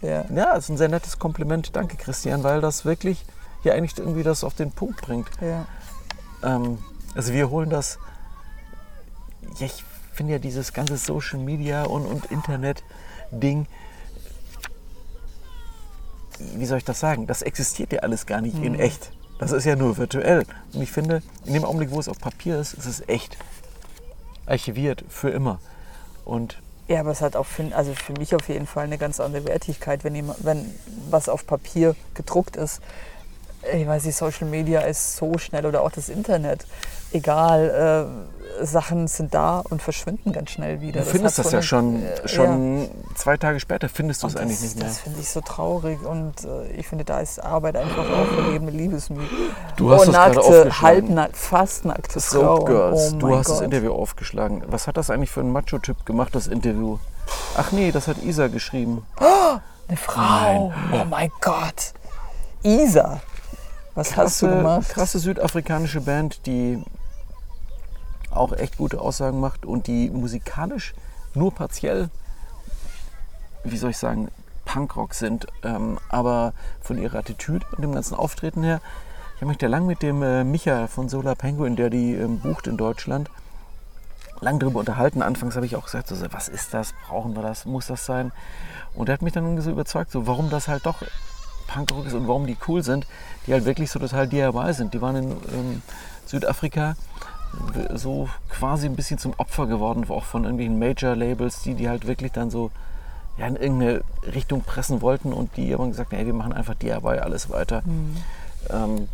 Ja. ja, ist ein sehr nettes Kompliment. Danke, Christian, weil das wirklich ja eigentlich irgendwie das auf den Punkt bringt. Ja. Ähm, also wir holen das, ja, ich finde ja dieses ganze Social Media und, und Internet-Ding, wie soll ich das sagen, das existiert ja alles gar nicht in echt. Das ist ja nur virtuell. Und ich finde, in dem Augenblick, wo es auf Papier ist, ist es echt. Archiviert für immer. Und Ja, aber es hat auch für, also für mich auf jeden Fall eine ganz andere Wertigkeit, wenn, jemand, wenn was auf Papier gedruckt ist. Ich weiß nicht, Social Media ist so schnell oder auch das Internet. Egal, äh, Sachen sind da und verschwinden ganz schnell wieder. du findest das ja schon, äh, schon zwei Tage später, findest du es eigentlich das, nicht mehr. Das finde ich so traurig und äh, ich finde, da ist Arbeit einfach auch vergebene Liebesmühe. Du hast oh, es gerade nackte, halbnackt, fast nackte Frauen. Girls, Oh du hast das Gott. Interview aufgeschlagen. Was hat das eigentlich für ein Macho-Typ gemacht, das Interview? Ach nee, das hat Isa geschrieben. Eine Frau. Nein. Oh mein Gott. Isa. Was hast du krasse, gemacht? krasse südafrikanische Band, die auch echt gute Aussagen macht und die musikalisch nur partiell, wie soll ich sagen, Punkrock sind, ähm, aber von ihrer Attitüde und dem ganzen Auftreten her. Ich habe mich da lang mit dem äh, Micha von Solar Penguin, der die ähm, bucht in Deutschland, lang darüber unterhalten. Anfangs habe ich auch gesagt, so, was ist das? Brauchen wir das? Muss das sein? Und er hat mich dann so überzeugt, so, warum das halt doch Punkrock ist und warum die cool sind, die halt wirklich so total DIY sind. Die waren in ähm, Südafrika so quasi ein bisschen zum Opfer geworden, auch von irgendwelchen Major-Labels, die die halt wirklich dann so ja, in irgendeine Richtung pressen wollten und die haben gesagt, nee, wir machen einfach DIY alles weiter. Mhm. Ähm,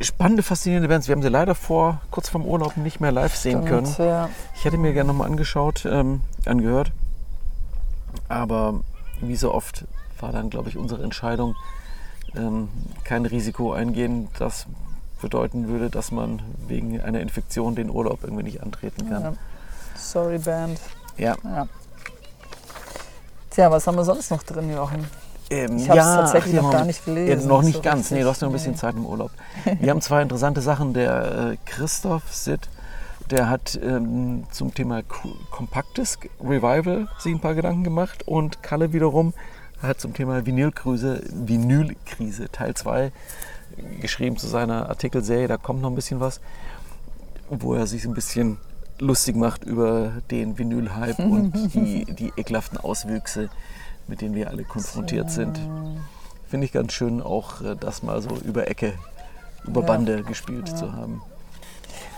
spannende, faszinierende Bands. Wir haben sie leider vor, kurz vorm Urlaub nicht mehr live sehen können. Und, ja. Ich hätte mir gerne nochmal angeschaut, ähm, angehört. Aber wie so oft war dann, glaube ich, unsere Entscheidung, ähm, kein Risiko eingehen, das bedeuten würde, dass man wegen einer Infektion den Urlaub irgendwie nicht antreten kann. Ja. Sorry, Band. Ja. Ja. Tja, was haben wir sonst noch drin, Jochen? Ähm, Ich hab's ja, tatsächlich ach, noch gar nicht gelesen, Ja, noch nicht so ganz. Nee, richtig. du hast noch ein bisschen Nee. Zeit im Urlaub. Wir haben zwei interessante Sachen. Der äh, Christoph Sitt, der hat ähm, zum Thema Ko- Kompaktes Revival sich ein paar Gedanken gemacht. Und Kalle wiederum hat zum Thema Vinylkrise, Vinylkrise Teil 2 geschrieben zu seiner Artikelserie. Da kommt noch ein bisschen was, wo er sich ein bisschen lustig macht über den Vinyl-Hype und die, die ekelhaften Auswüchse, mit denen wir alle konfrontiert sind. Finde ich ganz schön, auch äh, das mal so über Ecke, über Ja. Bande gespielt zu haben.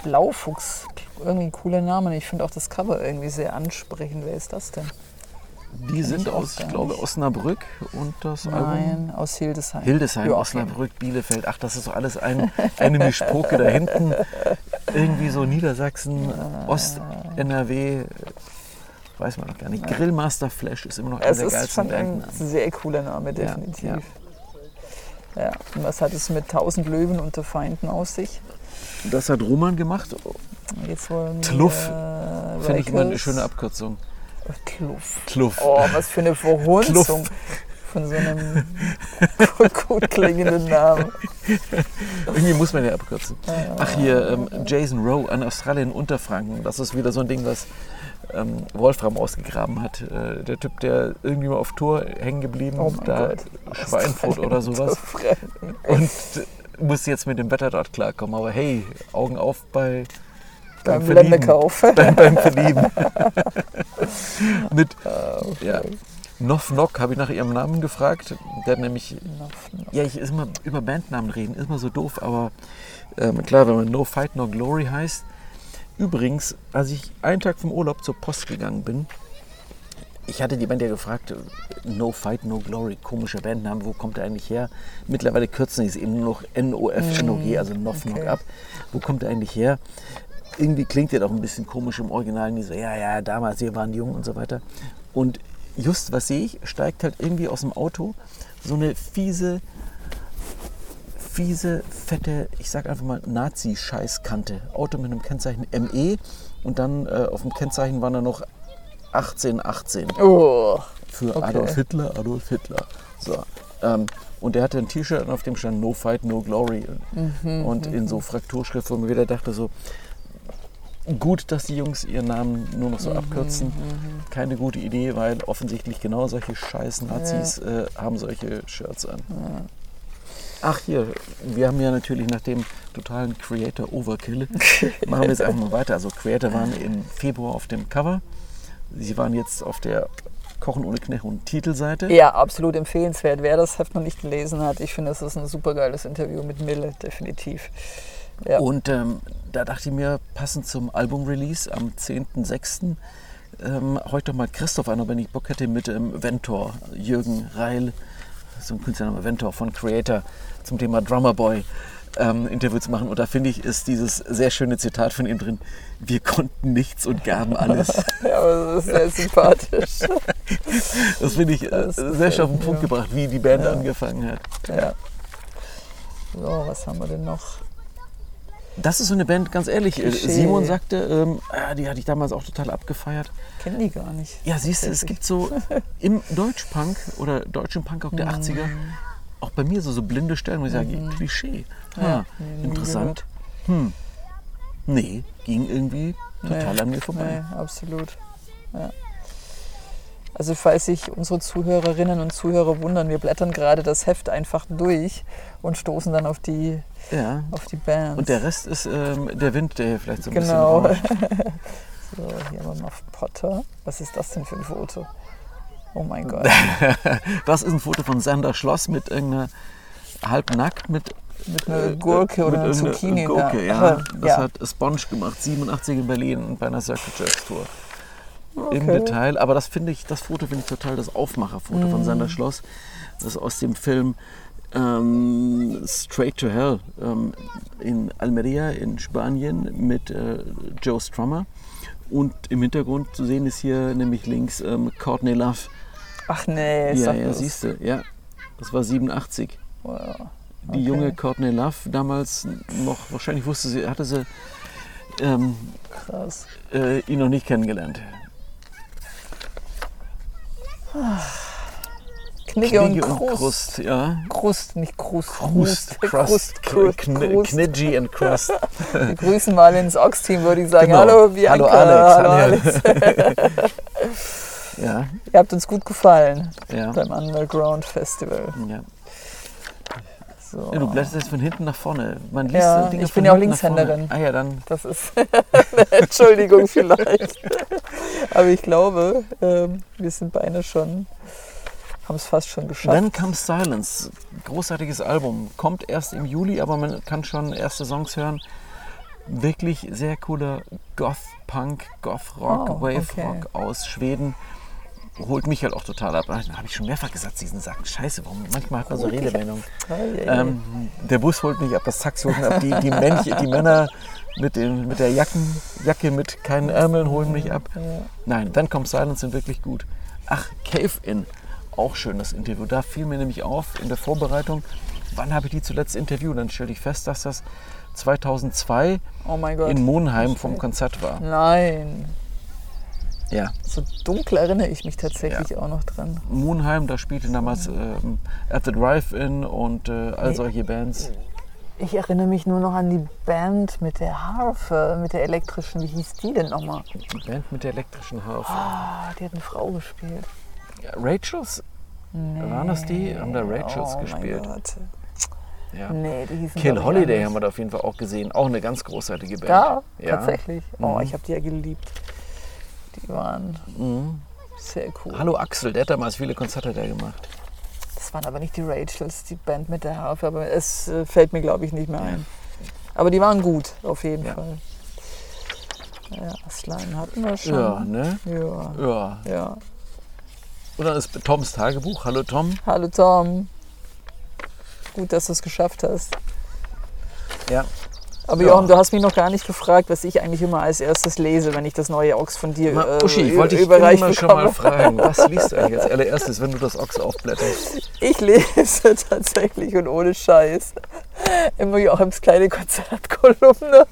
Blaufuchs, irgendwie ein cooler Name. Ich finde auch das Cover irgendwie sehr ansprechend. Wer ist das denn? Die sind aus, ich glaube. Osnabrück und das Album Nein, aus Hildesheim. Hildesheim, Ja, Osnabrück, Bielefeld. Ach, das ist doch alles ein, eine Mischpoke da hinten. Irgendwie so Niedersachsen, Ost-NRW, weiß man noch gar nicht. Grillmaster Flash ist immer noch einer der ist geilsten schon ein Bandnamen. sehr cooler Name, definitiv. ja. Ja, Und was hat es mit tausend Löwen unter Feinden aus sich? Das hat Roman gemacht. Jetzt wollen Tluff. wir, Finde ich immer eine schöne Abkürzung. Tluff. Kluff. Oh, was für eine Verhunzung von so einem gut klingenden Namen. Irgendwie muss man ja abkürzen. Ach hier, ähm, Jason Rowe an Australien Unterfranken. Das ist wieder so ein Ding, was ähm, Wolfram ausgegraben hat. Äh, der Typ, der irgendwie mal auf Tour hängen geblieben, Oh da Gott. Schweinfurt oder sowas. Und äh, muss jetzt mit dem Wetter dort klarkommen. Aber hey, Augen auf bei Beim Verlieben. Ländekauf. beim, beim Verlieben. mit Ah, ja, Noff Nock habe ich nach ihrem Namen gefragt. Der hat nämlich Ja, ich ist immer über Bandnamen reden, ist immer so doof, aber ähm, klar, wenn man No Fight No Glory heißt. Übrigens, als ich einen Tag vom Urlaub zur Post gegangen bin, ich hatte die Band ja gefragt, No Fight No Glory, komischer Bandname, wo kommt der eigentlich her? Mittlerweile kürzen die es eben nur noch N-O-F, N-O-G, also Noff okay. Knock Up. Wo kommt der eigentlich her? Irgendwie klingt der doch ein bisschen komisch im Original. Die so, ja, ja, damals, wir waren jung und so weiter. Und just, was sehe ich, steigt halt irgendwie aus dem Auto so eine fiese, fiese, fette, ich sag einfach mal Nazi-Scheißkante. Auto mit einem Kennzeichen ME und dann äh, auf dem Kennzeichen waren da noch 1818 Oh, für Okay. Adolf Hitler, Adolf Hitler. So. Ähm, und der hatte ein T-Shirt an, auf dem stand No Fight, No Glory. und in so Frakturschrift, wo man wieder dachte so, gut, dass die Jungs ihren Namen nur noch so abkürzen. Keine gute Idee, weil offensichtlich genau solche scheiß Nazis äh, haben solche Shirts an. Ach hier, wir haben ja natürlich nach dem totalen Creator Overkill, machen wir jetzt einfach mal weiter. Also Creator waren im Februar auf dem Cover. Sie waren jetzt auf der Kochen ohne Knirren Titelseite. ja, absolut empfehlenswert. Wer das Heft noch nicht gelesen hat, ich finde, das ist ein super geiles Interview mit Mille, definitiv. Ja. Und ähm, da dachte ich mir, passend zum Album-Release am 10.06. Ähm, heute doch mal Christoph an, ob er nicht Bock hätte mit ähm, Ventor, Jürgen Reil, so ein Künstlername Ventor von Creator zum Thema Drummer Boy ähm, Interview zu machen. Und da finde ich, ist dieses sehr schöne Zitat von ihm drin, wir konnten nichts und gaben alles. Ja, aber das ist sehr sympathisch. Das finde ich äh, Das sehr schön auf den Punkt mir. gebracht, wie die Band Ja. angefangen hat. Ja. So, was haben wir denn noch? Das ist so eine Band, ganz ehrlich. äh, Klischee. Simon sagte, ähm, ah, die hatte ich damals auch total abgefeiert. Kennen die gar nicht. Ja, siehst du, es gibt so im Deutschpunk oder deutschen Punk auch der 80er, auch bei mir so, so blinde Stellen, wo ich sage, Klischee. Ah, Ja, nee, interessant. Hm. Nee, ging irgendwie total Nee, an mir vorbei. Nee, absolut. Ja. Also falls sich unsere Zuhörerinnen und Zuhörer wundern, wir blättern gerade das Heft einfach durch und stoßen dann auf die, Ja. auf die Bands. Und der Rest ist ähm, der Wind, der hier vielleicht so ein Genau. bisschen rauscht. so, hier haben wir Muff Potter. Was ist das denn für ein Foto? Oh mein Gott. Das ist ein Foto von Sander Schloss mit irgendeiner halbnackt mit Mit einer Gurke oder einer Zucchini. Gurke, ja. Aber, Das ja. hat Sponge gemacht, 87 in Berlin bei einer Circle Jerks Tour. Im Okay. Detail, aber das finde ich, das Foto finde ich total das Aufmacherfoto von Mhm. Sander Schloss. Das ist aus dem Film ähm, Straight to Hell ähm, in Almeria in Spanien mit äh, Joe Strummer. Und im Hintergrund zu sehen ist hier nämlich links ähm, Courtney Love. Ach nee, Ja, ja, bloß. siehst du, ja. Das war 87. Wow. Die Okay. junge Courtney Love damals noch, wahrscheinlich wusste sie, hatte sie ähm, äh, ihn noch nicht kennengelernt. Knigge, und Knigge Krust. Krust, ja. Krust, nicht Krust. Krust, Krust, Krust, Kn Krust. Knidgy and Crust. Wir grüßen mal ins Ox-Team, würde ich sagen. Genau. Hallo Bianca. Hallo Hallo Alex. Alex. Ja, Ihr habt uns gut gefallen ja. beim Underground Festival. ja. So. ja du blätterst jetzt von hinten nach vorne. Man liest Ja, Dinge ich bin ja auch. Linkshänderin. Ah ja, dann. Das ist eine Entschuldigung vielleicht. Aber ich glaube, ähm, wir sind beide schon, haben es fast schon geschafft. Then Comes Silence. Großartiges Album. Kommt erst im Juli, aber man kann schon erste Songs hören. Wirklich sehr cooler Goth-Punk, Goth-Rock, Oh, Wave-Rock aus Schweden. Holt mich halt auch total ab. Da habe ich schon mehrfach gesagt, diesen Sachen. Scheiße, warum? Manchmal hat man so Redewendungen. Ähm, der Bus holt mich ab, das Taxi holt mich ab, die, die, Männchen, die Männer mit, den, mit der Jacken, Jacke mit keinen Ärmeln holen mich ab. Nein, dann kommt Silence sind wirklich gut. Ach, Cave In, auch schön das Interview. Da fiel mir nämlich auf in der Vorbereitung, wann habe ich die zuletzt interviewt? Dann stellte ich fest, dass das 2002 oh in Monheim vom Konzert war. Nein. Ja, So dunkel erinnere ich mich tatsächlich auch noch dran. Monheim, da spielte damals ähm, At the Drive-In und äh, all solche Bands. Ich erinnere mich nur noch an die Band mit der Harfe, mit der elektrischen. Wie hieß die denn nochmal? Die Band mit der elektrischen Harfe. Ah, die hat eine Frau gespielt. Ja, Rachels? Waren das die? Haben da Rachels oh gespielt? Mein Gott. Ja. Nee, die hießen Kill Holiday haben wir da auf jeden Fall auch gesehen. Auch eine ganz großartige Band. Ja, Ja. tatsächlich. Oh, Mhm. ich habe die ja geliebt. Waren Mhm. sehr cool. Hallo Axel, der hat damals viele Konzerte da gemacht. Das waren aber nicht die Rachels, die Band mit der Harfe, aber es äh, fällt mir, glaube ich, nicht mehr ein. Aber die waren gut, auf jeden Ja. Fall. Ja, Slime hatten wir schon. Ja, ne? Ja. Ja. ja. Und dann ist Toms Tagebuch. Hallo Tom. Hallo Tom. Gut, dass du es geschafft hast. Ja. Aber Ja. Jochen, du hast mich noch gar nicht gefragt, was ich eigentlich immer als erstes lese, wenn ich das neue Ox von dir Mal, äh, Uschi, ich ü- wollte dich immer schon mal bekomme. fragen, was liest du eigentlich als allererstes, wenn du das Ochs aufblätterst? Ich lese tatsächlich und ohne Scheiß immer Jochims kleine Konzertkolumne,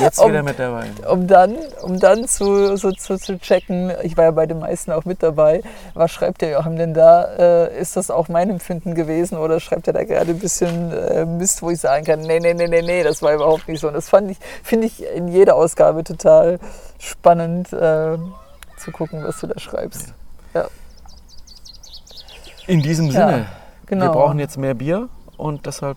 Jetzt Um- wieder mit dabei. um dann, um dann zu, so, zu, zu checken, ich war ja bei den meisten auch mit dabei, was schreibt der Joachim denn da? Äh, ist das auch mein Empfinden gewesen oder schreibt er da gerade ein bisschen äh, Mist, wo ich sagen kann, nee, nee, nee, nee, nee, das war überhaupt nicht so. Und das fand ich, finde ich in jeder Ausgabe total spannend äh, zu gucken, was du da schreibst. In diesem Ja, Sinne, genau. wir brauchen jetzt mehr Bier und deshalb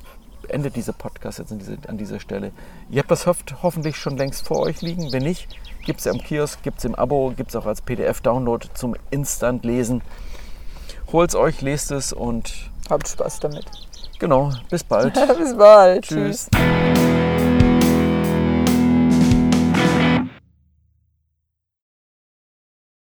endet dieser Podcast jetzt an, diese, an dieser Stelle. Ihr habt das Heft hoffentlich schon längst vor euch liegen. Wenn nicht, gibt es ja im Kiosk, gibt es im Abo, gibt es auch als PDF-Download zum Instant-Lesen. Holt es euch, lest es und Habt Spaß damit. genau, bis bald. Bis bald. Tschüss. Tschüss.